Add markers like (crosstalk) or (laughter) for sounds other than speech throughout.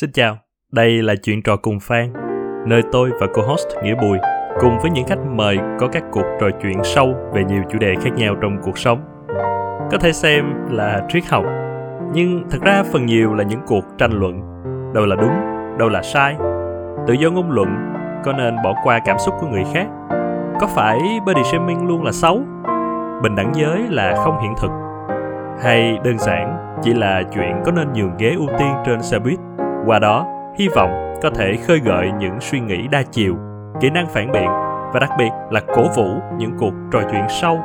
Xin chào, đây là chuyện trò cùng Phan, nơi tôi và co-host Nghĩa Bùi cùng với những khách mời có các cuộc trò chuyện sâu về nhiều chủ đề khác nhau trong cuộc sống. Có thể xem là triết học, nhưng thật ra phần nhiều là những cuộc tranh luận. Đâu là đúng, đâu là sai. Tự do ngôn luận, có nên bỏ qua cảm xúc của người khác? Có phải body shaming luôn là xấu? Bình đẳng giới là không hiện thực? Hay đơn giản chỉ là chuyện có nên nhường ghế ưu tiên trên xe buýt qua đó, hy vọng có thể khơi gợi những suy nghĩ đa chiều, kỹ năng phản biện và đặc biệt là cổ vũ những cuộc trò chuyện sâu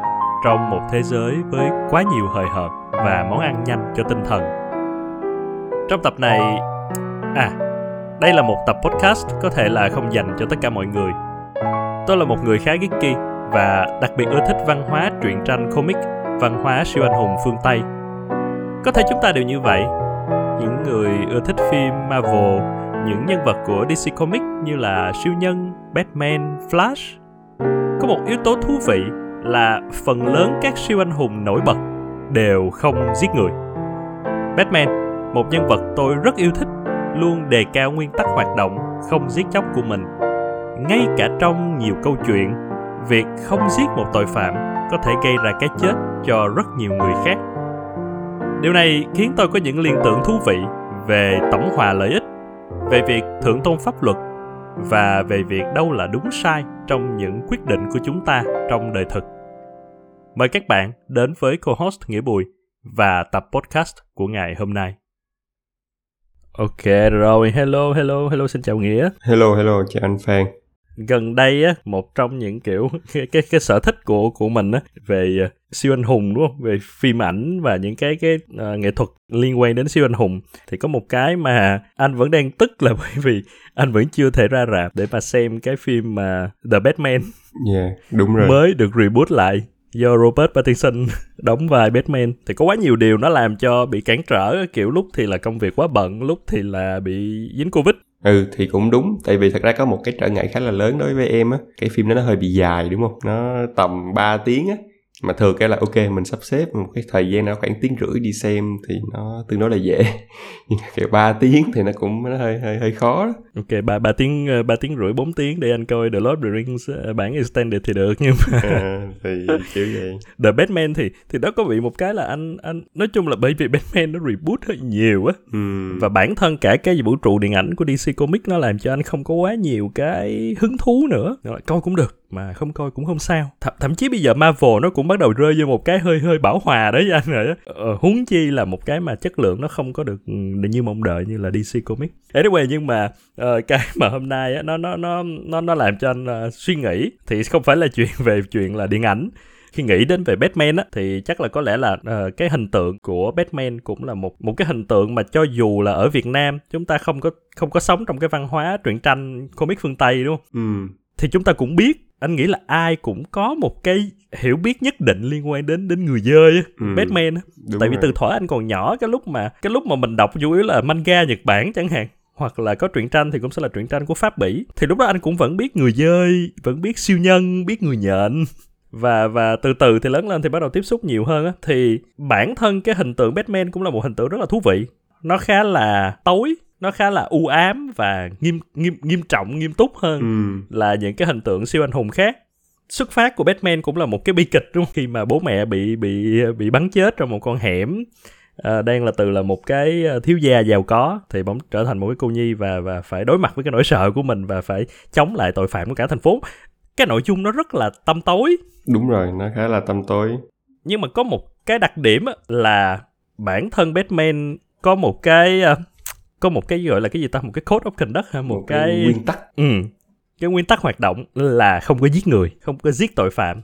trong một thế giới với quá nhiều hời hợt và món ăn nhanh cho tinh thần. Trong tập này à đây là một tập podcast có thể là không dành cho tất cả mọi người. Tôi là một người khá geeky và đặc biệt ưa thích văn hóa truyện tranh comic, văn hóa siêu anh hùng phương tây. Có thể chúng ta đều như vậy những người ưa thích phim Marvel, những nhân vật của DC Comics như là siêu nhân, Batman, Flash. Có một yếu tố thú vị là phần lớn các siêu anh hùng nổi bật đều không giết người. Batman, một nhân vật tôi rất yêu thích, luôn đề cao nguyên tắc hoạt động không giết chóc của mình. Ngay cả trong nhiều câu chuyện, việc không giết một tội phạm có thể gây ra cái chết cho rất nhiều người khác Điều này khiến tôi có những liên tưởng thú vị về tổng hòa lợi ích, về việc thượng tôn pháp luật và về việc đâu là đúng sai trong những quyết định của chúng ta trong đời thực. Mời các bạn đến với co-host Nghĩa Bùi và tập podcast của ngày hôm nay. Ok rồi, hello, hello, hello, xin chào Nghĩa. Hello, hello, chào anh Phan gần đây á một trong những kiểu (laughs) cái cái, cái sở thích của của mình á về uh, siêu anh hùng đúng không? Về phim ảnh và những cái cái uh, nghệ thuật liên quan đến siêu anh hùng. Thì có một cái mà anh vẫn đang tức là (laughs) bởi vì anh vẫn chưa thể ra rạp để mà xem cái phim mà uh, The Batman. Yeah đúng rồi. Mới được reboot lại do Robert Pattinson (laughs) đóng vai Batman. Thì có quá nhiều điều nó làm cho bị cản trở kiểu lúc thì là công việc quá bận lúc thì là bị dính covid ừ thì cũng đúng. Tại vì thật ra có một cái trở ngại khá là lớn đối với em á. Cái phim đó nó hơi bị dài, đúng không? Nó tầm 3 tiếng á mà thường cái là ok mình sắp xếp một cái thời gian nào khoảng tiếng rưỡi đi xem thì nó tương đối là dễ. (laughs) Nhưng kiểu ba tiếng thì nó cũng nó hơi hơi hơi khó đó. ok ba ba tiếng ờ, ba tiếng rưỡi bốn tiếng để anh coi The Lord of the Rings ờ, bản extended thì được nhưng mà à, thì kiểu vậy. (laughs) The Batman thì thì đó có bị một cái là anh anh nói chung là bởi vì Batman nó reboot hơi nhiều á. Ừ. và bản thân cả cái vũ trụ điện ảnh của DC Comics nó làm cho anh không có quá nhiều cái hứng thú nữa. Coi cũng được mà không coi cũng không sao. Th- thậm chí bây giờ Marvel nó cũng bắt đầu rơi vô một cái hơi hơi bảo hòa đấy anh rồi á. Ờ, huống chi là một cái mà chất lượng nó không có được ừ, như mong đợi như là DC Comics. Anyway nhưng mà uh, cái (laughs) mà hôm nay á nó nó nó nó nó làm cho anh uh, suy nghĩ. Thì không phải là (laughs) chuyện về chuyện là điện ảnh. Khi nghĩ đến về Batman á thì chắc là có lẽ là uh, cái hình tượng của Batman cũng là một một cái hình tượng mà cho dù là ở Việt Nam chúng ta không có không có sống trong cái văn hóa truyện tranh comic phương Tây đúng không? Ừ. Thì chúng ta cũng biết anh nghĩ là ai cũng có một cái hiểu biết nhất định liên quan đến đến người dơi ừ. Batman Đúng tại vì từ thuở anh còn nhỏ cái lúc mà cái lúc mà mình đọc chủ yếu là manga Nhật Bản chẳng hạn hoặc là có truyện tranh thì cũng sẽ là truyện tranh của Pháp Bỉ thì lúc đó anh cũng vẫn biết người dơi vẫn biết siêu nhân biết người nhện. Và và từ từ thì lớn lên thì bắt đầu tiếp xúc nhiều hơn á. Thì bản thân cái hình tượng Batman cũng là một hình tượng rất là thú vị. Nó khá là tối nó khá là u ám và nghiêm nghiêm nghiêm trọng nghiêm túc hơn ừ. là những cái hình tượng siêu anh hùng khác xuất phát của Batman cũng là một cái bi kịch đúng không? khi mà bố mẹ bị bị bị bắn chết trong một con hẻm à, đang là từ là một cái à, thiếu gia giàu có thì bỗng trở thành một cái cô nhi và và phải đối mặt với cái nỗi sợ của mình và phải chống lại tội phạm của cả thành phố cái nội dung nó rất là tâm tối đúng rồi nó khá là tâm tối nhưng mà có một cái đặc điểm là bản thân Batman có một cái à, có một cái gọi là cái gì ta? Một cái code of conduct ha một, một cái... cái nguyên tắc. Ừ cái nguyên tắc hoạt động là không có giết người không có giết tội phạm.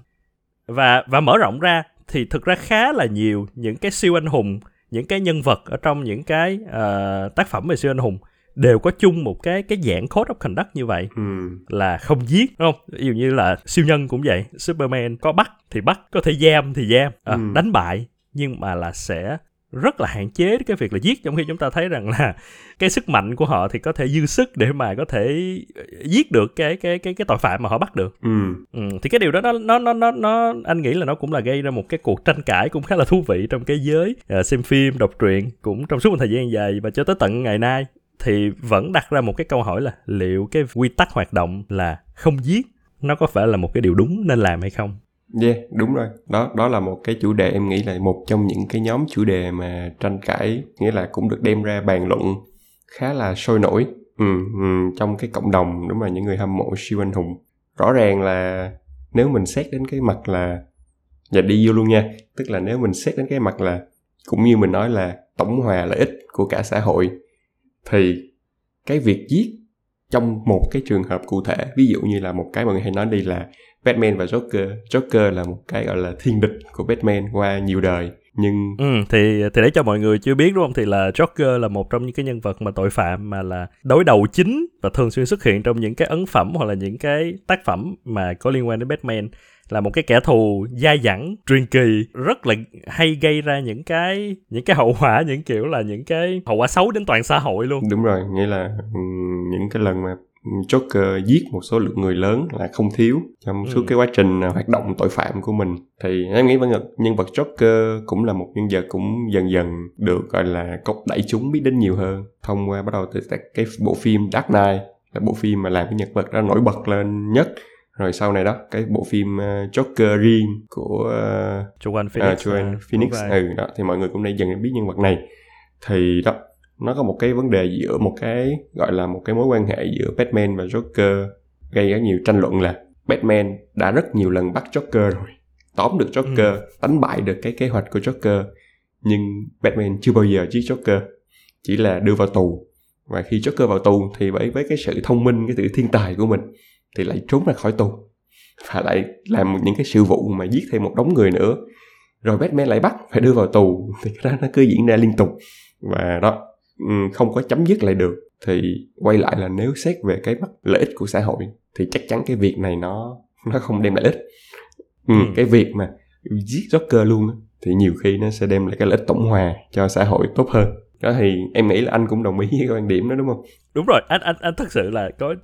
Và và mở rộng ra thì thực ra khá là nhiều những cái siêu anh hùng những cái nhân vật ở trong những cái uh, tác phẩm về siêu anh hùng đều có chung một cái cái dạng code of conduct như vậy. Ừ. là không giết đúng không? Ví dụ như là siêu nhân cũng vậy superman có bắt thì bắt có thể giam thì giam à, ừ. đánh bại nhưng mà là sẽ rất là hạn chế cái việc là giết trong khi chúng ta thấy rằng là (laughs) cái sức mạnh của họ thì có thể dư sức để mà có thể giết được cái cái cái cái tội phạm mà họ bắt được. Ừ. Ừ, thì cái điều đó nó nó nó nó nó anh nghĩ là nó cũng là gây ra một cái cuộc tranh cãi cũng khá là thú vị trong cái giới uh, xem phim đọc truyện cũng trong suốt một thời gian dài. Và cho tới tận ngày nay thì vẫn đặt ra một cái câu hỏi là liệu cái quy tắc hoạt động là không giết nó có phải là một cái điều đúng nên làm hay không Yeah, đúng rồi. Đó đó là một cái chủ đề em nghĩ là một trong những cái nhóm chủ đề mà tranh cãi, nghĩa là cũng được đem ra bàn luận khá là sôi nổi ừ, ừ, trong cái cộng đồng đúng là những người hâm mộ siêu anh hùng. Rõ ràng là nếu mình xét đến cái mặt là và đi vô luôn nha, tức là nếu mình xét đến cái mặt là cũng như mình nói là tổng hòa lợi ích của cả xã hội thì cái việc giết trong một cái trường hợp cụ thể. Ví dụ như là một cái mọi người hay nói đi là Batman và Joker. Joker là một cái gọi là thiên địch của Batman qua nhiều đời. Nhưng ừ, thì thì để cho mọi người chưa biết đúng không? Thì là Joker là một trong những cái nhân vật mà tội phạm mà là đối đầu chính và thường xuyên xuất hiện trong những cái ấn phẩm hoặc là những cái tác phẩm mà có liên quan đến Batman là một cái kẻ thù dai dẳng truyền kỳ rất là hay gây ra những cái những cái hậu (laughs) quả những kiểu là những cái hậu quả xấu đến toàn xã hội luôn. Đúng rồi nghĩa là những cái lần mà Joker giết một số lượng người lớn là không thiếu. Trong suốt ừ. cái quá trình hoạt động tội phạm của mình thì em nghĩ vật nhân vật Joker cũng là một nhân vật cũng dần dần được gọi là cốc đẩy chúng biết đến nhiều hơn. Thông qua bắt đầu từ cái bộ phim Dark Knight là bộ phim mà làm cái nhân vật đó nổi bật lên nhất rồi sau này đó cái bộ phim uh, Joker riêng của uh, Joaquin Phoenix, uh, Joaquin Phoenix. Ừ đó thì mọi người cũng đã dần biết nhân vật này. Thì đó nó có một cái vấn đề giữa một cái gọi là một cái mối quan hệ giữa Batman và Joker gây rất nhiều tranh luận là Batman đã rất nhiều lần bắt Joker rồi tóm được Joker ừ. đánh bại được cái kế hoạch của Joker nhưng Batman chưa bao giờ giết Joker chỉ là đưa vào tù. Và khi Joker vào tù thì bởi với cái sự thông minh cái sự thiên tài của mình thì lại trốn ra khỏi tù. Và lại làm những cái sự vụ mà giết thêm một đống người nữa. Rồi Batman lại bắt phải đưa vào tù. Thì cái đó nó cứ diễn ra liên tục. Và đó không có chấm dứt lại được. Thì quay lại là nếu xét về cái mặt lợi ích của xã hội thì chắc chắn cái việc này nó nó không đem lại ích. Ừ, ừ. cái việc mà giết Joker luôn thì nhiều khi nó sẽ đem lại cái lợi ích tổng hòa cho xã hội tốt hơn đó thì em nghĩ là anh cũng đồng ý với cái quan điểm đó đúng không? Đúng rồi anh anh anh thật sự là có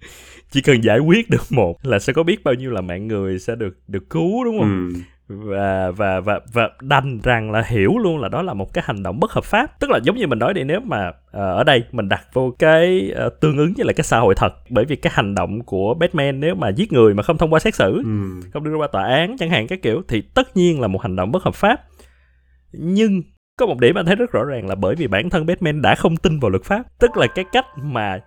chỉ cần giải quyết được (laughs) một là sẽ có biết bao nhiêu là mạng người sẽ được được cứu đúng không? Ừ. Và và và và đành rằng là hiểu luôn là đó là một cái hành động bất hợp pháp. Tức là giống như mình nói đi nếu mà uh, ở đây mình đặt vô cái uh, tương ứng với lại cái xã hội thật. Bởi vì cái hành động của Batman nếu mà giết người mà không thông qua xét xử ừ. không đưa qua tòa án chẳng hạn các kiểu thì tất nhiên là một hành động bất hợp pháp. Nhưng có một điểm anh thấy rất rõ ràng là bởi vì bản thân Batman đã không tin vào luật pháp, tức là cái cách mà,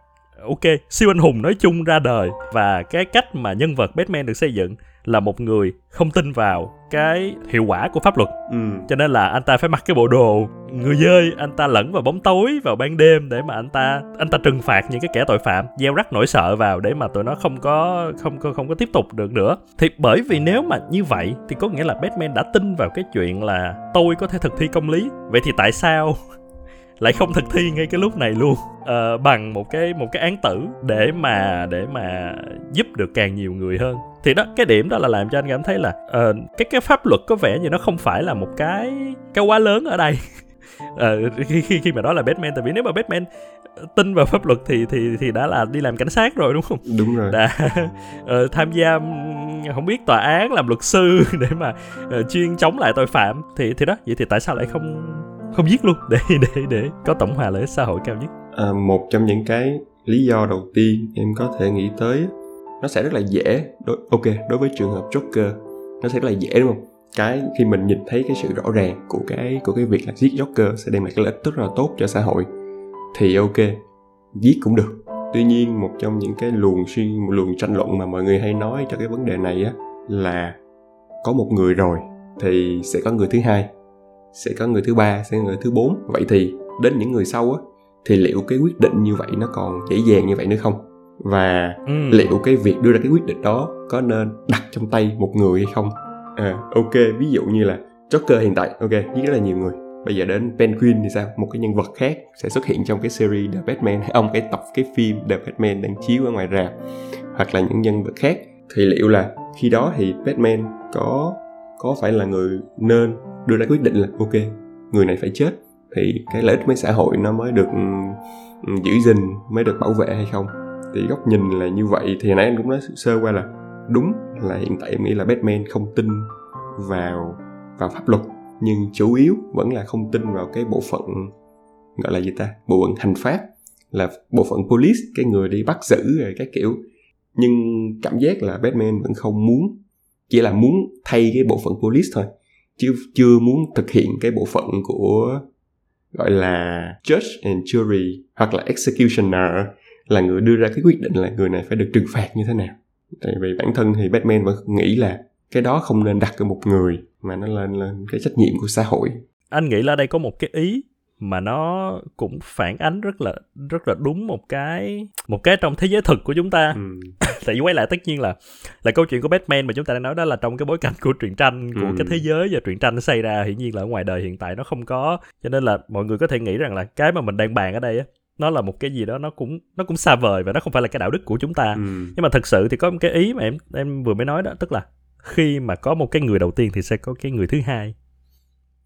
ok, siêu anh hùng nói chung ra đời và cái cách mà nhân vật Batman được xây dựng là một người không tin vào cái hiệu quả của pháp luật. Ừ. cho nên là anh ta phải mặc cái bộ đồ người dơi anh ta lẫn vào bóng tối vào ban đêm để mà anh ta anh ta trừng phạt những cái kẻ tội phạm gieo rắc nỗi sợ vào để mà tụi nó không có không có không có tiếp tục được nữa. Thì bởi vì nếu mà như vậy thì có nghĩa là Batman đã tin vào cái chuyện là tôi có thể thực thi công lý. Vậy thì tại sao (laughs) lại không thực thi ngay cái lúc này luôn? Uh, bằng một cái một cái án tử để mà để mà giúp được càng nhiều người hơn thì đó cái điểm đó là làm cho anh cảm thấy là uh, cái cái pháp luật có vẻ như nó không phải là một cái cái quá lớn ở đây. Uh, (laughs) khi, khi khi mà đó là Batman tại vì nếu mà Batman tin vào pháp luật thì thì thì đã là đi làm cảnh sát rồi đúng không? Đúng rồi. Đã uh, tham gia không biết tòa án làm luật sư (laughs) để mà uh, chuyên chống lại tội phạm. Thì thì đó vậy thì tại sao lại không không giết luôn? Để để để có tổng hòa lợi ích xã hội cao nhất. À, một trong những cái lý do đầu tiên em có thể nghĩ tới nó sẽ rất là dễ đối, ok đối với trường hợp Joker nó sẽ rất là dễ đúng không? Cái khi mình nhìn thấy cái sự rõ ràng của cái của cái việc là giết Joker sẽ đem lại cái lợi ích rất là tốt cho xã hội thì ok giết cũng được. Tuy nhiên một trong những cái luồng suy một luồng tranh luận mà mọi người hay nói cho cái vấn đề này á là có một người rồi thì sẽ có người thứ hai sẽ có người thứ ba sẽ có người thứ bốn. Vậy thì đến những người sau á thì liệu cái quyết định như vậy nó còn dễ dàng như vậy nữa không? Và ừ. liệu cái việc đưa ra cái quyết định đó có nên đặt trong tay một người hay không? À, ok ví dụ như là Joker hiện tại ok giết rất là nhiều người. Bây giờ đến Penguin thì sao? Một cái nhân vật khác sẽ xuất hiện trong cái series The Batman. Hay ông cái tập cái phim The Batman đang chiếu ở ngoài rạp. Hoặc là những nhân vật khác. Thì liệu là khi đó thì Batman có có phải là người nên đưa ra quyết định là ok người này phải chết thì cái lợi ích với xã hội nó mới được ừ, giữ gìn mới được bảo vệ hay không thì góc nhìn là như vậy. Thì nãy anh cũng nói sơ qua là đúng là hiện tại em nghĩ là Batman không tin vào vào pháp luật, nhưng chủ yếu vẫn là không tin vào cái bộ phận, gọi là gì ta, bộ phận hành pháp, là bộ phận police, cái người đi bắt giữ rồi các kiểu. Nhưng cảm giác là Batman vẫn không muốn, chỉ là muốn thay cái bộ phận police thôi, chứ chưa muốn thực hiện cái bộ phận của, gọi là judge and jury hoặc là executioner là người đưa ra cái quyết định là người này phải được trừng phạt như thế nào tại vì bản thân thì Batman vẫn nghĩ là cái đó không nên đặt ở một người mà nó lên lên cái trách nhiệm của xã hội anh nghĩ là đây có một cái ý mà nó cũng phản ánh rất là rất là đúng một cái một cái trong thế giới thực của chúng ta ừ. (laughs) tại vì quay lại tất nhiên là là câu chuyện của Batman mà chúng ta đang nói đó là trong cái bối cảnh của truyện tranh của ừ. cái thế giới và truyện tranh nó xảy ra hiển nhiên là ở ngoài đời hiện tại nó không có cho nên là mọi người có thể nghĩ rằng là cái mà mình đang bàn ở đây á nó là một cái gì đó nó cũng nó cũng xa vời và nó không phải là cái đạo đức của chúng ta. Ừ. nhưng mà thực sự thì có một cái ý mà em em vừa mới nói đó tức là khi mà có một cái người đầu tiên thì sẽ có cái người thứ hai.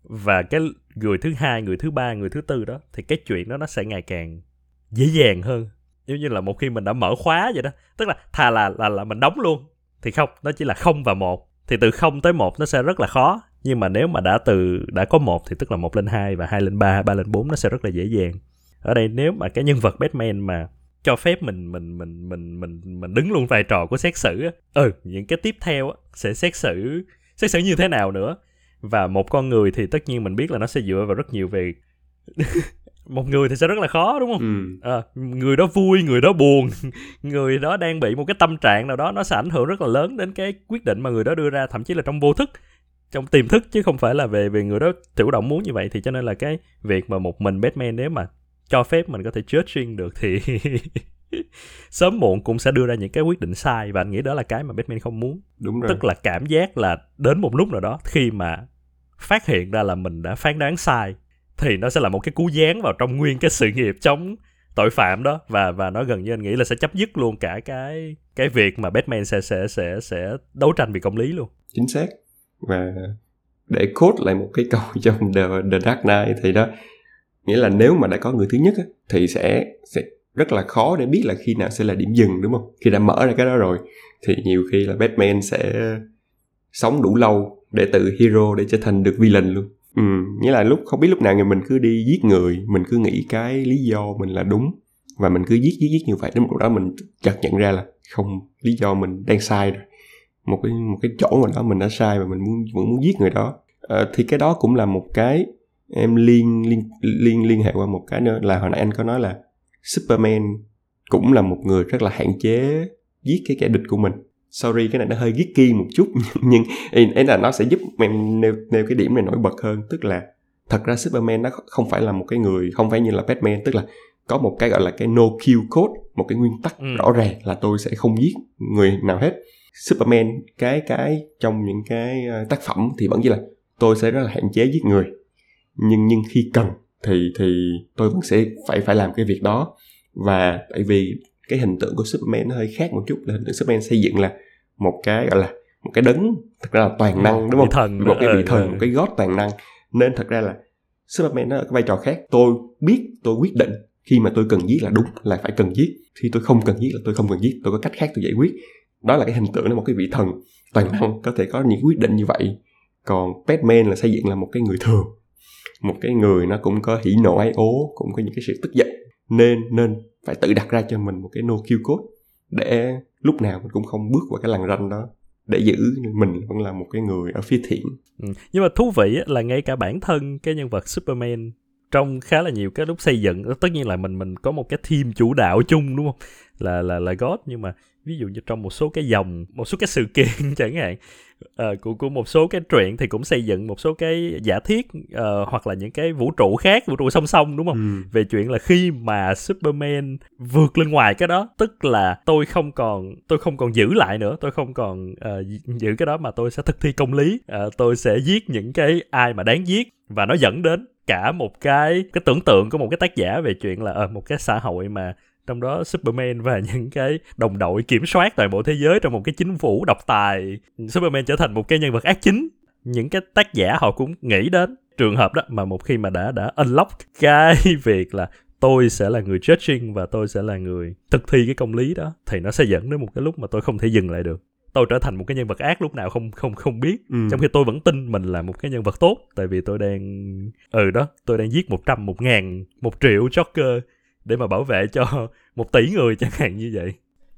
Và cái người thứ hai người thứ ba người thứ tư đó thì cái chuyện đó nó sẽ ngày càng dễ dàng hơn. Giống như là một khi mình đã mở khóa vậy đó tức là thà là là là mình đóng luôn thì không nó chỉ là không và một. Thì từ không tới một nó sẽ rất là khó. Nhưng mà nếu mà đã từ đã có một thì tức là một lên hai và hai lên ba ba lên bốn nó sẽ rất là dễ dàng ở đây nếu mà cái nhân vật Batman mà cho phép mình mình mình mình mình mình đứng luôn vai trò của xét xử á ừ những cái tiếp theo sẽ xét xử xét xử như thế nào nữa. Và một con người thì tất nhiên mình biết là nó sẽ dựa vào rất nhiều về (laughs) một người thì sẽ rất là khó đúng không? Ừ. à, người đó vui người đó buồn (laughs) người đó đang bị một cái tâm trạng nào đó nó sẽ ảnh hưởng rất là lớn đến cái quyết định mà người đó đưa ra thậm chí là trong vô thức trong tiềm thức chứ không phải là về về người đó chủ động muốn như vậy. Thì cho nên là cái việc mà một mình Batman nếu mà cho phép mình có thể judging được thì (laughs) sớm muộn cũng sẽ đưa ra những cái quyết định sai và anh nghĩ đó là cái mà Batman không muốn. Đúng rồi. Tức là cảm giác là đến một lúc nào đó khi mà phát hiện ra là mình đã phán đoán sai thì nó sẽ là một cái cú giáng vào trong nguyên cái sự nghiệp chống tội phạm đó và và nó gần như anh nghĩ là sẽ chấp dứt luôn cả cái cái việc mà Batman sẽ sẽ sẽ sẽ đấu tranh vì công lý luôn. Chính xác. Và để cốt lại một cái (laughs) câu trong The, The Dark Knight thì đó nghĩa là nếu mà đã có người thứ nhất á, thì sẽ sẽ rất là khó để biết là khi nào sẽ là điểm dừng đúng không? Khi đã mở ra cái đó rồi thì nhiều khi là Batman sẽ sống đủ lâu để từ hero để trở thành được villain luôn. Ừ nghĩa là lúc không biết lúc nào người mình cứ đi giết người mình cứ nghĩ cái lý do mình là đúng và mình cứ giết giết giết như vậy. Đến một lúc đó mình chợt nhận ra là không lý do mình đang sai rồi. Một cái một cái chỗ mà đó mình đã sai và mình muốn vẫn muốn giết người đó. À, thì cái đó cũng là một cái em liên liên liên liên hệ qua một cái nữa là hồi nãy anh có nói là Superman cũng là một người rất là hạn chế giết cái kẻ địch của mình. Sorry cái này nó hơi geeky một chút (laughs) nhưng ấy là nó sẽ giúp em nêu, nêu cái điểm này nổi bật hơn. Tức là thật ra Superman nó không phải là một cái người không phải như là Batman tức là có một cái gọi là cái no kill code một cái nguyên tắc ừ. rõ ràng là tôi sẽ không giết người nào hết. Superman cái cái trong những cái ờ, tác phẩm thì vẫn chỉ là tôi sẽ rất là hạn chế giết người nhưng nhưng khi cần thì thì tôi vẫn sẽ phải phải làm cái việc đó. Và tại vì cái hình tượng của Superman nó hơi khác một chút. Là hình tượng Superman xây dựng là một cái gọi là một cái đấng. Thật ra là toàn năng đúng không? thần một cái vị thần ừ. một cái gót toàn năng. Nên thật ra là Superman nó ở cái vai trò khác. Tôi biết tôi quyết định khi mà tôi cần giết là đúng là phải cần giết. Khi tôi không cần giết là tôi không cần giết. Tôi có cách khác tôi giải quyết. Đó là cái hình tượng nó một cái vị thần toàn năng có thể có những quyết định như vậy. Còn Batman là xây dựng là một cái người thường một cái người nó cũng có hỉ nộ ái ố, cũng có những cái sự tức giận nên nên phải tự đặt ra cho mình một cái no kill code để lúc nào mình cũng không bước vào cái lằn ranh đó để giữ mình vẫn là một cái người ở phía thiện ừ. nhưng mà thú vị là ngay cả bản thân cái nhân vật Superman trong khá là nhiều cái lúc xây dựng. Tất nhiên là mình mình có một cái team chủ đạo chung đúng không? Là là là God nhưng mà ví dụ như trong một số cái dòng một số cái sự kiện (laughs) chẳng hạn uh, của của một số cái truyện thì cũng xây dựng một số cái giả thiết uh, hoặc là những cái vũ trụ khác vũ trụ song song đúng không? Ừ. về chuyện là khi mà Superman vượt lên ngoài cái đó tức là tôi không còn tôi không còn giữ lại nữa tôi không còn uh, giữ cái đó mà tôi sẽ thực thi công lý. Uh, tôi sẽ giết những cái ai mà đáng giết và nó dẫn đến cả một cái cái tưởng tượng của một cái tác giả về chuyện là uh, một cái xã hội mà trong đó Superman và (laughs) những cái đồng đội kiểm soát toàn bộ thế giới trong một cái chính phủ độc tài. Superman trở thành một cái nhân vật ác chính. Những cái tác giả họ cũng nghĩ đến trường hợp đó mà một khi mà đã đã unlock cái (laughs) việc là tôi sẽ là người judging và tôi sẽ là người thực thi cái công lý đó thì nó sẽ dẫn đến một cái lúc mà tôi không thể dừng lại được tôi trở thành một cái nhân vật ác lúc nào không không không biết. Ừ. trong khi tôi vẫn tin mình là một cái nhân vật tốt tại vì tôi đang ừ đó tôi đang giết một trăm một ngàn một triệu Joker để mà bảo vệ cho (laughs) một tỷ người chẳng hạn như vậy.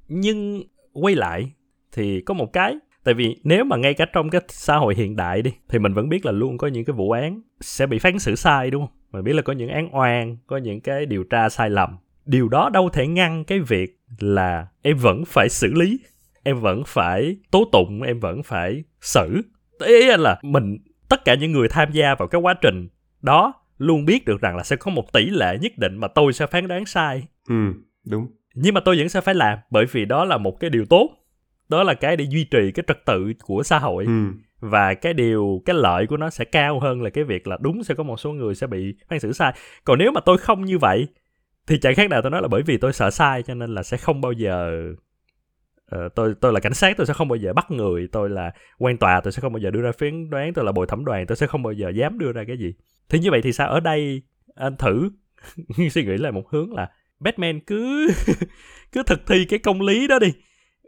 Nhưng quay lại thì có một cái tại vì nếu mà ngay cả trong cái xã hội hiện đại đi thì mình vẫn biết là luôn có những cái vụ án sẽ bị phán xử sai đúng không? Mình biết là có những án oan có những cái điều tra sai lầm. Điều đó đâu thể ngăn cái việc là em vẫn phải xử lý em vẫn phải tố tụng em vẫn phải xử. Ý là mình tất cả những người tham gia vào cái quá trình đó luôn biết được rằng là sẽ có một tỷ lệ nhất định mà tôi sẽ phán đoán sai. Ừ đúng. Nhưng mà tôi vẫn sẽ phải làm bởi vì đó là một cái điều tốt. Đó là cái để duy trì cái trật tự của xã hội. Ừ. và cái điều cái lợi của nó sẽ cao hơn là cái việc là đúng sẽ có một số người sẽ bị phán xử sai. Còn nếu mà tôi không như vậy thì chẳng khác nào tôi nói là bởi vì tôi sợ sai cho nên là sẽ không bao giờ uh, tôi tôi là cảnh sát tôi sẽ không bao giờ bắt người. Tôi là quan tòa tôi sẽ không bao giờ đưa ra phán đoán. Tôi là bồi thẩm đoàn tôi sẽ không bao giờ dám đưa ra cái gì. Thì như vậy thì sao? Ở đây anh thử (laughs) suy nghĩ lại một hướng là Batman cứ (laughs) cứ thực thi cái công lý đó đi.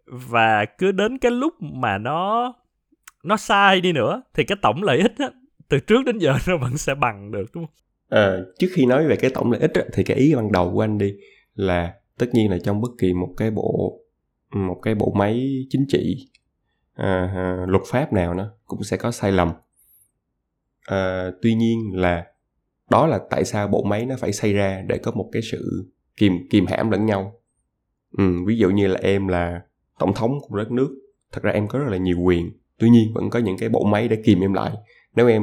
Và cứ đến cái lúc mà nó nó sai đi nữa thì cái tổng lợi ích á, từ trước đến giờ (laughs) nó vẫn sẽ bằng được đúng không? À, trước khi nói về cái tổng lợi ích á, thì cái ý ban đầu của anh đi là tất nhiên là trong bất kỳ một cái bộ một cái bộ máy chính trị à, à, luật pháp nào nó cũng sẽ có sai lầm. À, tuy nhiên là đó là tại sao bộ máy nó phải xây ra để có một cái sự kìm kìm hãm lẫn nhau. Ừ, ví dụ như là em là tổng thống của đất nước thật ra em có rất là nhiều quyền tuy nhiên vẫn có những cái bộ máy để kìm em lại. Nếu em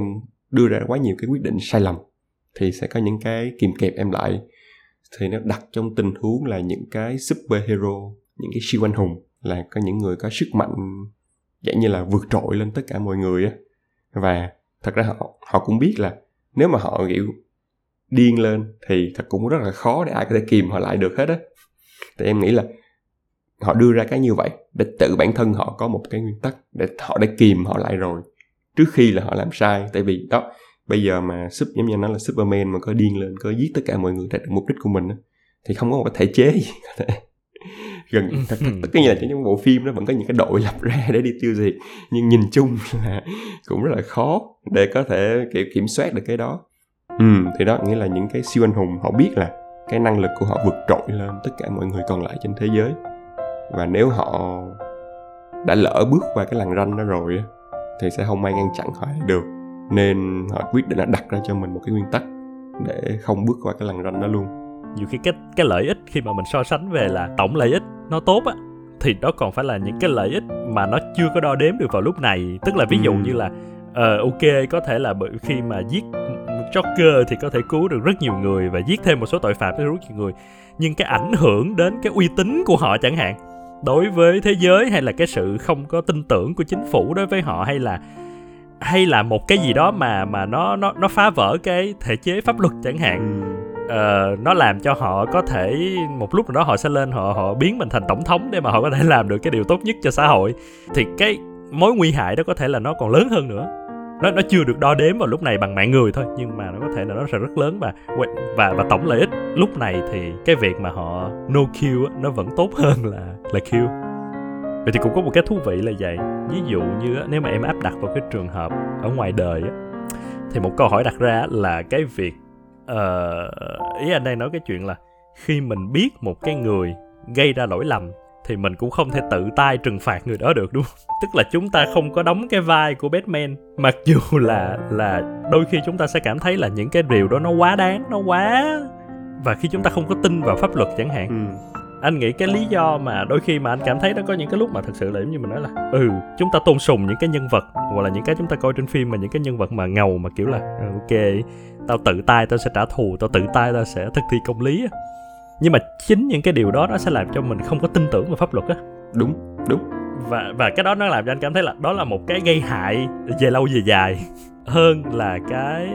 đưa ra quá nhiều cái quyết định sai lầm thì sẽ có những cái kìm kẹp em lại thì nó đặt trong tình huống là những cái superhero những cái siêu anh hùng là có những người có sức mạnh dạng như là vượt trội lên tất cả mọi người á. Và thật ra họ họ cũng biết là nếu mà họ, kiểu, điên lên thì thật cũng rất là khó để ai có thể kìm họ lại được hết á. Thì em nghĩ là họ đưa ra cái như vậy để tự bản thân họ có một cái nguyên tắc để họ đã kìm họ lại rồi trước khi là họ làm sai. Tại vì đó, bây giờ mà sub giống như nó là superman mà có điên lên, có giết tất cả mọi người đạt được mục đích của mình thì không có một cái thể chế gì có thể gần ừ. thật, thật, tất nhiên là trong bộ phim nó vẫn có những cái đội lập ra để đi tiêu diệt nhưng nhìn chung là cũng rất là khó để có thể kiểu kiểm soát được cái đó. Ừ thì đó nghĩa là những cái siêu anh hùng họ biết là cái năng lực của họ vượt trội lên tất cả mọi người còn lại trên thế giới. Và nếu họ đã lỡ bước qua cái làn ranh đó rồi thì sẽ không ai ngăn chặn họ được. Nên họ quyết định là đặt ra cho mình một cái nguyên tắc để không bước qua cái làn ranh đó luôn. Nhiều khi cái cái lợi ích khi mà mình so sánh về là tổng lợi ích nó tốt á thì đó còn phải là những cái lợi ích mà nó chưa có đo đếm được vào lúc này. Tức là ví dụ ừ. như là uh, ok có thể là bởi khi mà giết Joker thì có thể cứu được rất nhiều người và giết thêm một số tội phạm với rất nhiều người. Nhưng cái ảnh hưởng đến cái uy tín của họ chẳng hạn đối với thế giới hay là cái sự không có tin tưởng của chính phủ đối với họ hay là hay là một cái gì đó mà mà nó nó nó phá vỡ cái thể chế pháp luật chẳng hạn uh, nó làm cho họ có thể một lúc nào đó họ sẽ lên họ họ biến mình thành tổng thống để mà họ có thể (laughs) làm được cái điều tốt nhất cho xã hội. Thì cái mối nguy hại đó có thể là nó còn lớn hơn nữa. Nó nó chưa được đo đếm vào lúc này bằng mạng người thôi nhưng mà nó có thể là nó sẽ rất lớn và và và tổng lợi ích. Lúc này thì cái việc mà họ no kill nó vẫn tốt hơn là là kill. Vậy thì cũng có một cái thú vị là vậy. Ví dụ như nếu mà em áp đặt vào cái trường hợp ở ngoài đời thì một câu hỏi đặt ra là cái việc uh, ý anh đây nói cái chuyện là khi mình biết một cái người gây ra lỗi lầm thì mình cũng không thể tự tay trừng phạt người đó được đúng không? (laughs) Tức là chúng ta không có đóng cái vai của Batman mặc dù là là đôi khi chúng ta sẽ cảm thấy là những cái điều đó nó quá đáng, nó quá và khi chúng ta không có tin vào pháp luật chẳng hạn. Ừ. Anh nghĩ cái lý do mà đôi khi mà anh cảm thấy nó có những cái lúc mà thật sự là giống như mình nói là ừ, chúng ta tôn sùng những cái nhân vật hoặc là những cái chúng ta coi trên phim mà những cái nhân vật mà ngầu mà kiểu là ừ, ok, tao tự tay tao sẽ trả thù, tao tự tay tao sẽ thực thi công lý nhưng mà chính những cái điều đó nó sẽ làm cho mình không có tin tưởng vào pháp luật á. Đúng đúng. Và và cái đó nó làm cho anh cảm thấy là đó là một cái gây hại về lâu về dài hơn là cái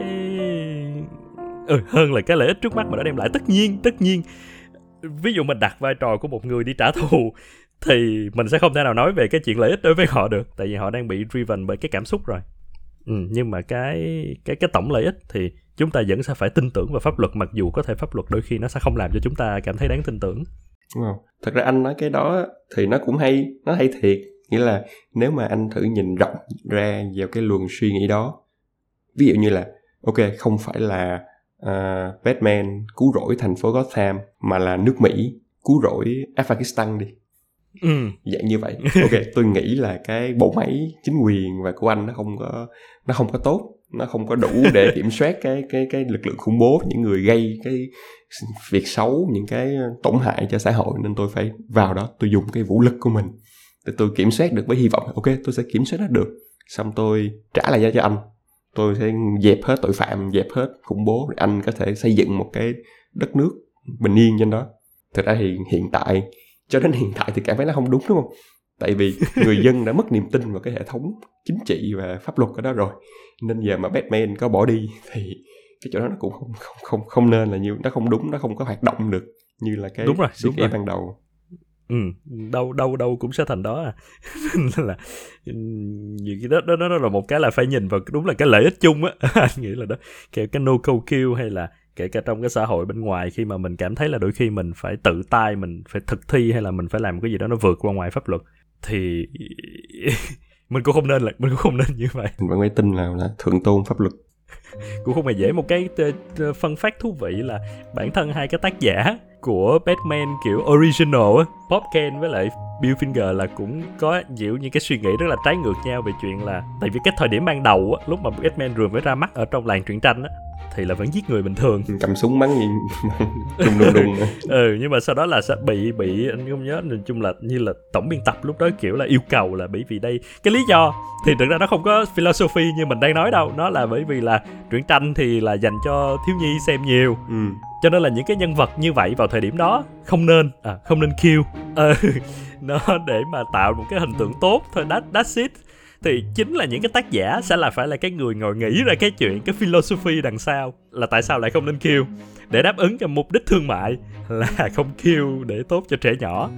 ừ, hơn là cái lợi ích trước mắt mà nó đem lại. Tất nhiên tất nhiên ví dụ mình đặt vai trò của một người đi trả thù thì mình sẽ không thể nào nói về cái chuyện lợi ích đối với họ được tại vì họ đang bị driven bởi cái cảm xúc rồi ừ, nhưng mà cái cái cái tổng lợi ích thì chúng ta vẫn sẽ phải tin tưởng vào pháp luật mặc dù có thể pháp luật đôi khi nó sẽ không làm cho chúng ta cảm thấy đáng tin tưởng. Đúng không? Thật ra anh nói cái đó thì nó cũng hay nó hay thiệt. Nghĩa là nếu mà anh thử nhìn rộng ra vào cái luồng suy nghĩ đó ví dụ như là ok không phải là uh, Batman cứu rỗi thành phố Gotham mà là nước Mỹ cứu rỗi Afghanistan đi ừ. dạng như vậy. Ok, tôi nghĩ là cái bộ máy chính quyền và của anh nó không có, nó không có tốt. Nó không có đủ để kiểm soát cái cái cái lực lượng khủng bố, những người gây cái việc xấu, những cái tổn hại cho xã hội. Nên tôi phải vào đó, tôi dùng cái vũ lực của mình để tôi kiểm soát được, với hy vọng ok, tôi sẽ kiểm soát nó được. Xong tôi trả lại ra cho anh. Tôi sẽ dẹp hết tội phạm, dẹp hết khủng bố, để anh có thể xây dựng một cái đất nước bình yên trên đó. Thực ra thì hiện tại cho đến hiện tại thì cảm thấy nó không đúng đúng không? Tại vì người dân đã mất niềm tin vào cái hệ thống chính trị và pháp luật ở đó rồi. Nên giờ mà Batman có bỏ đi thì cái chỗ đó nó cũng không không không không nên là như nó không đúng nó không có hoạt động được như là cái đúng rồi đúng rồi. ban đầu. Ừ đâu đâu đâu cũng sẽ thành đó à. (laughs) Là ừ, nhiều cái đó, đó đó là một cái là phải nhìn vào đúng là cái lợi ích chung á. (laughs) Anh nghĩ là đó kể cái no kill hay là kể cả trong cái xã hội bên ngoài khi mà mình cảm thấy là đôi khi mình phải tự tay mình phải thực thi hay là mình phải làm cái gì đó nó vượt qua ngoài pháp luật thì (laughs) mình cũng không nên là mình cũng không nên như vậy. Mình vẫn phải tin là, là thượng tôn pháp luật. Cũng không hề dễ. Một cái phân phát thú vị là bản thân hai cái tác giả của Batman kiểu original á. Bob Kane với lại Bill Finger là cũng có nhiều những cái suy nghĩ rất là trái ngược nhau về chuyện là tại vì cái thời điểm ban đầu á lúc mà Batman vừa mới ra mắt ở trong làng truyện tranh á thì là vẫn giết người bình thường. (laughs) Cầm súng bắn gì (laughs) đùng đùng đùng. (laughs) Ừ nhưng mà sau đó là sẽ bị bị anh không nhớ nói chung là như là tổng biên tập lúc đó kiểu là yêu cầu là bởi vì đây cái lý do thì thực ra nó không có philosophy như mình đang nói đâu. Nó là bởi vì là truyện tranh thì là dành cho thiếu nhi xem nhiều. Ừ cho nên là những cái nhân vật như vậy vào thời điểm đó không nên à không nên kill. Ừ, (laughs) nó để mà tạo một cái hình tượng tốt thôi that, that's it. Thì chính là những cái tác giả sẽ là phải là cái người ngồi nghĩ ra cái chuyện cái philosophy đằng sau là tại sao lại không nên kill. Để đáp ứng cho mục đích thương mại (laughs) là không kill để tốt cho trẻ nhỏ.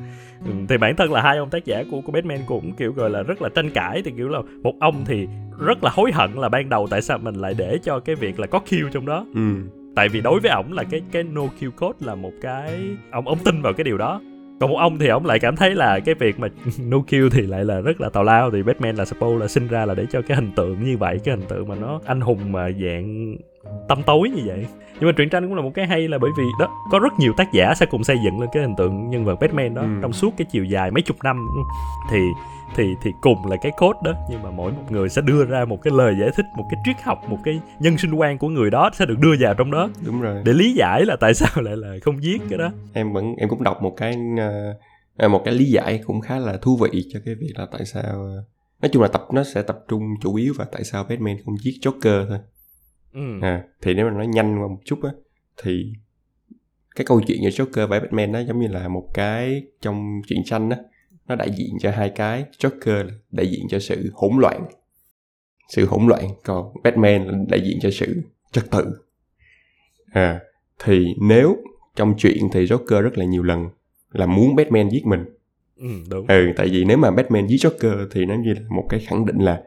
Ừ, thì bản thân là hai ông tác giả của của Batman cũng kiểu gọi là rất là tranh cãi thì kiểu là một ông thì rất là hối hận là ban đầu tại sao mình lại để cho cái việc là có kill trong đó. Ừ tại vì đối với ổng là cái cái no kill code là một cái ông ông tin vào cái điều đó. Còn một ông thì ông lại cảm thấy là cái việc mà (laughs) no kill thì lại là rất là tào lao, thì Batman là suppose là sinh ra là để cho cái hình tượng như vậy, cái hình tượng mà nó anh hùng mà dạng tâm tối như vậy. Nhưng mà truyện tranh cũng là một cái hay là bởi vì đó có rất nhiều tác giả sẽ cùng xây dựng lên cái hình tượng nhân vật Batman đó ừ. trong suốt cái chiều dài mấy chục năm thì thì thì cùng là cái code đó nhưng mà mỗi một người sẽ đưa ra một cái lời giải thích một cái triết học một cái nhân sinh quan của người đó sẽ được đưa vào trong đó. Đúng rồi. Để lý giải là tại sao lại là không giết cái đó. Em vẫn em cũng đọc một cái uh, một cái lý giải cũng khá là thú vị cho cái việc là tại sao nói chung là tập nó sẽ tập trung chủ yếu vào tại sao Batman không giết Joker thôi ừ. à, thì nếu mà nói nhanh qua một chút á thì cái câu chuyện giữa Joker và Batman nó giống như là một cái trong truyện tranh á nó đại diện cho hai cái Joker đại diện cho sự hỗn loạn sự hỗn loạn còn Batman là đại diện cho sự trật tự à thì nếu trong chuyện thì Joker rất là nhiều lần là muốn Batman giết mình ừ, đúng. ừ tại vì nếu mà Batman giết Joker thì nó như là một cái khẳng định là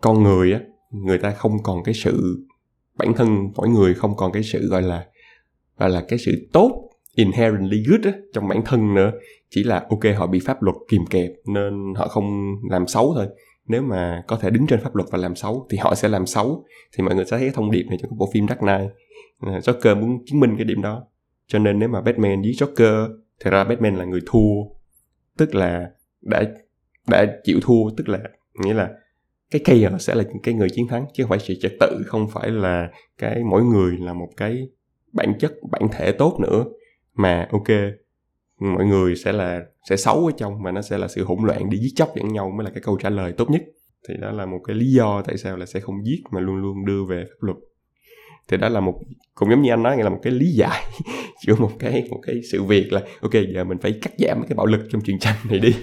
con người á người ta không còn cái sự bản thân mỗi người không còn cái sự gọi là gọi là cái sự tốt inherently good á, trong bản thân nữa. Chỉ là ok họ bị pháp luật kìm kẹp nên họ không làm xấu thôi. Nếu mà có thể đứng trên pháp luật và làm xấu thì họ sẽ làm xấu. Thì mọi người sẽ thấy cái thông điệp này trong bộ phim Dark Knight. Ờ, Joker muốn chứng minh cái điểm đó. Cho nên nếu mà Batman với Joker thì ra Batman là người thua. Tức là đã đã chịu thua tức là nghĩa là cái kia à sẽ là cái người chiến thắng, chứ không phải sự trật tự, không phải là cái mỗi người là một cái bản chất, bản thể tốt nữa. Mà ok, mọi người sẽ là, sẽ xấu ở trong mà nó sẽ là sự hỗn loạn đi giết chóc lẫn nhau mới là cái câu trả lời tốt nhất. Thì đó là một cái lý do tại sao là sẽ không giết mà luôn luôn đưa về pháp luật. Thì đó là một, cũng giống như anh nói là một cái lý giải (laughs) giữa một cái một cái sự việc là, ok, giờ mình phải cắt giảm cái bạo lực trong truyền tranh này đi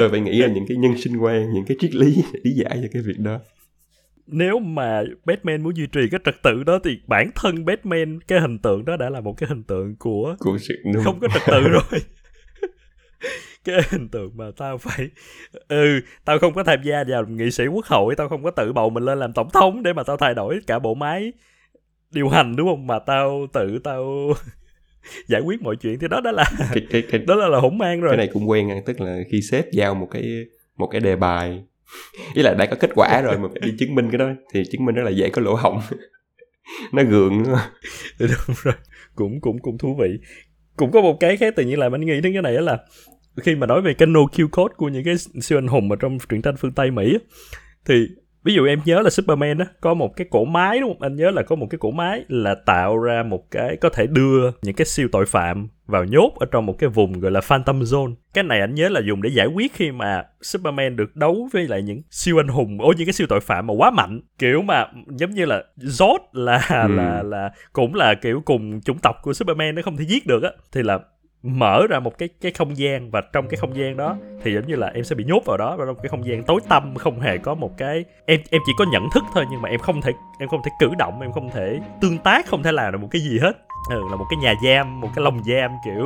tôi phải nghĩ ra những cái nhân sinh quan những cái triết lý để lý giải cho cái việc đó. Nếu mà Batman muốn duy trì cái trật tự đó thì bản thân Batman cái hình tượng đó đã là một cái hình tượng của, của sự đúng. không có trật tự rồi. (laughs) Cái hình tượng mà tao phải ừ tao không có tham gia vào nghị sĩ quốc hội tao không có tự bầu mình lên làm tổng thống để mà tao thay đổi cả bộ máy điều hành đúng không? Mà tao tự tao (laughs) giải quyết mọi chuyện thì đó đó là (laughs) cái, cái, cái, đó là là hỗn mang rồi. cái này cũng quen tức là khi sếp giao một cái một cái đề bài ý là đã có kết quả rồi mà phải đi chứng minh cái đó thì chứng minh rất là dễ có lỗ hổng. (laughs) Nó gượng. Nữa đúng rồi cũng cũng cũng thú vị. Cũng có một cái khác tự nhiên là mình nghĩ đến cái này là khi mà nói về cái no kill code của những cái siêu anh hùng ở trong truyện tranh phương tây mỹ thì ví dụ em nhớ là Superman á có một cái cổ máy đúng không? Anh nhớ là có một cái cổ máy là tạo ra một cái có thể đưa những cái siêu tội phạm vào nhốt ở trong một cái vùng gọi là Phantom Zone. Cái này anh nhớ là dùng để giải quyết khi mà Superman được đấu với lại những siêu anh hùng. Ôi những cái siêu tội phạm mà quá mạnh. Kiểu mà giống như là Zod là ừ. là là cũng là kiểu cùng chủng tộc của Superman nó không thể giết được á. Thì là mở ra một cái cái không gian và trong cái không gian đó thì giống như là em sẽ bị nhốt vào đó và trong cái không gian tối tăm không hề có một cái em em chỉ có nhận thức thôi nhưng mà em không thể em không thể cử động em không thể tương tác không thể làm được một cái gì hết. Ừ, là một cái nhà giam một cái lồng giam kiểu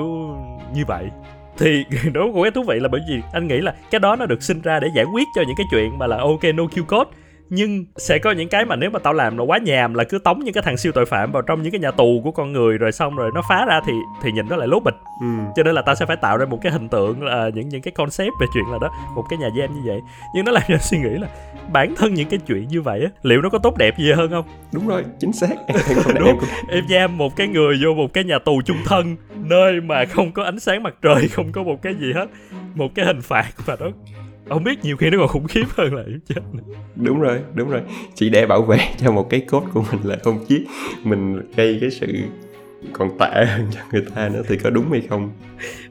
như vậy. Thì (laughs) đó cũng cái thú vị là bởi vì anh nghĩ là cái đó nó được sinh ra để giải quyết cho những cái chuyện mà là ok no kill code nhưng sẽ có những cái mà nếu mà tao làm nó quá nhàm là cứ tống những cái thằng siêu tội phạm vào trong những cái nhà tù của con người rồi xong rồi nó phá ra thì thì nhìn nó lại lố bịch. Ừ. cho nên là tao sẽ phải tạo ra một cái hình tượng là những những cái concept về chuyện là đó một cái nhà giam như vậy. Nhưng nó làm cho suy nghĩ là bản thân những cái chuyện như vậy á liệu nó có tốt đẹp gì hơn không? Đúng rồi chính xác. (laughs) Đúng em giam một cái người vô một cái nhà tù chung thân nơi mà không có ánh sáng mặt trời không có một cái gì hết một cái hình phạt mà đó không biết nhiều khi nó còn khủng khiếp hơn là chết đúng rồi đúng rồi. Chỉ để bảo vệ (laughs) cho một cái cốt của mình là không chiếc mình gây cái sự còn tệ hơn cho người ta nữa thì có đúng hay không?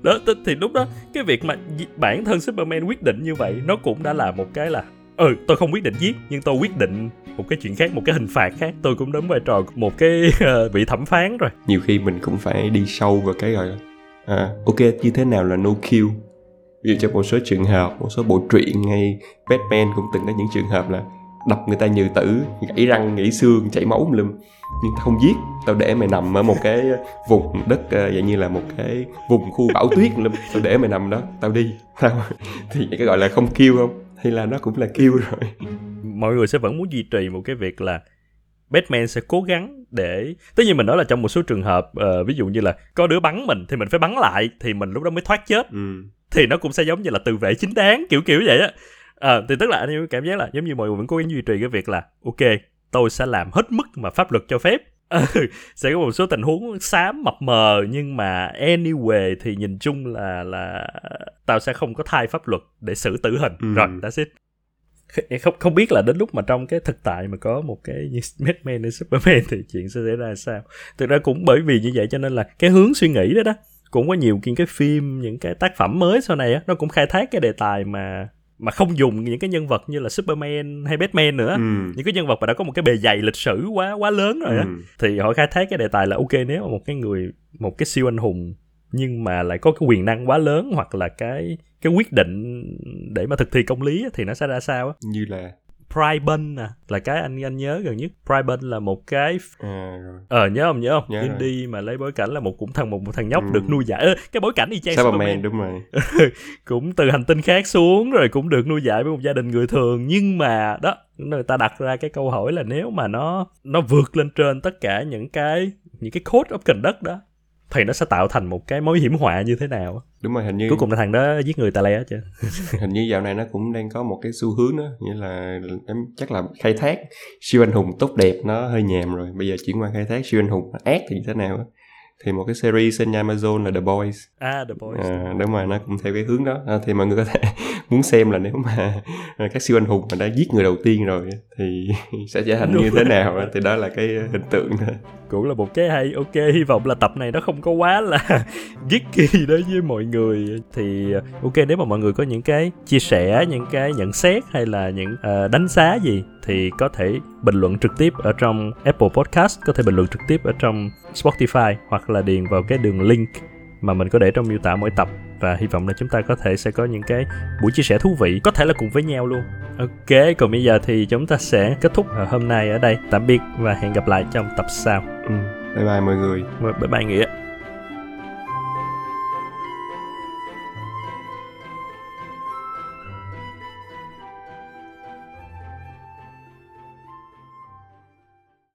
Đó thì lúc đó cái việc mà bản thân Superman quyết định như vậy nó cũng đã là một cái là ừ tôi không quyết định giết nhưng tôi quyết định một cái chuyện khác một cái hình phạt khác. Tôi cũng đóng vai trò một cái (laughs) uh, vị thẩm phán rồi. Nhiều khi mình cũng phải đi sâu vào cái gọi là à, ok như thế nào là no kill ví dụ cho một số trường hợp một số bộ truyện hay Batman cũng từng có những trường hợp là đập người ta như tử gãy răng gãy xương chảy máu lum nhưng tao không giết tao để mày nằm ở một cái vùng đất uh, dạng như là một cái vùng khu bão tuyết lum tao để mày nằm đó tao đi. Tao (laughs) thì cái gọi là không kêu không? Hay là nó cũng là kêu rồi? Mọi người sẽ vẫn muốn duy trì một cái việc là Batman sẽ cố gắng để tất nhiên mình nói là trong một số trường hợp uh, ví dụ như là có đứa bắn mình thì mình phải bắn lại thì mình lúc đó mới thoát chết. Ừ thì nó cũng sẽ giống như là tự vệ chính đáng kiểu kiểu vậy á. À, thì tức là anh cảm giác là giống như mọi người vẫn cố gắng duy trì cái việc là ok tôi sẽ làm hết mức mà pháp luật cho phép. (laughs) Ừ, sẽ có một số tình huống xám mập mờ nhưng mà anyway thì nhìn chung là là tao sẽ không có thay pháp luật để xử tử hình. Ừ. rồi that's it. Không không biết là đến lúc mà trong cái thực tại mà có một cái như (laughs) Batman hay Superman thì chuyện sẽ xảy ra sao. Thực ra cũng bởi vì như vậy cho nên là cái hướng suy nghĩ đó đó cũng có nhiều những cái phim những cái tác phẩm mới sau này á nó cũng khai thác cái đề tài mà mà không dùng những cái nhân vật như là Superman hay Batman nữa ừ. những cái nhân vật mà đã có một cái bề dày lịch sử quá quá lớn rồi á ừ. thì họ khai thác cái đề tài là ok nếu mà một cái người một cái siêu anh hùng nhưng mà lại có cái quyền năng quá lớn hoặc là cái cái quyết định để mà thực thi công lý thì nó sẽ ra sao á như là Pribun à là cái anh anh nhớ gần nhất. Pribun là một cái à, ờ nhớ không nhớ không? Nhớ indie rồi. mà lấy bối cảnh là một cũng thằng một, một thằng nhóc ừ. được nuôi dạy. Ơ, cái bối cảnh y chang Superman, Superman đúng rồi. (laughs) Cũng từ hành tinh khác xuống rồi cũng được nuôi dạy với một gia đình người thường. Nhưng mà đó người ta đặt ra cái câu hỏi là nếu mà nó nó vượt lên trên tất cả những cái những cái code of conduct đó thì nó sẽ tạo thành một cái mối hiểm họa như thế nào đúng rồi hình như cuối cùng là thằng đó giết người ta lé chứ. (laughs) Hình như dạo này nó cũng đang có một cái xu hướng đó như là em chắc là khai thác siêu anh hùng tốt đẹp nó hơi nhàm rồi. Bây giờ chuyển qua khai thác siêu anh hùng ác thì như thế nào thì một cái series trên Amazon là The Boys. À The Boys. À, đúng rồi nó cũng theo cái hướng đó. À, thì mọi người có thể (laughs) muốn xem là nếu mà (laughs) các siêu anh hùng mà đã giết người đầu tiên rồi thì (laughs) sẽ trở thành như thế nào thì đó là cái hình tượng cũng là một cái hay. Ok hy vọng là tập này nó không có quá là geeky đối với mọi người. Thì ok nếu mà mọi người có những cái chia sẻ những cái nhận xét hay là những uh, đánh giá gì thì có thể bình luận trực tiếp ở trong Apple Podcast có thể bình luận trực tiếp ở trong Spotify hoặc là điền vào cái đường link mà mình có để trong miêu tả mỗi tập. Và hy vọng là chúng ta có thể sẽ có những cái buổi chia sẻ thú vị có thể là cùng với nhau luôn. Ok còn bây giờ thì chúng ta sẽ kết thúc hôm nay ở đây. Tạm biệt và hẹn gặp lại trong tập sau. Ừ. bye bye mọi người. Bye bye nghĩa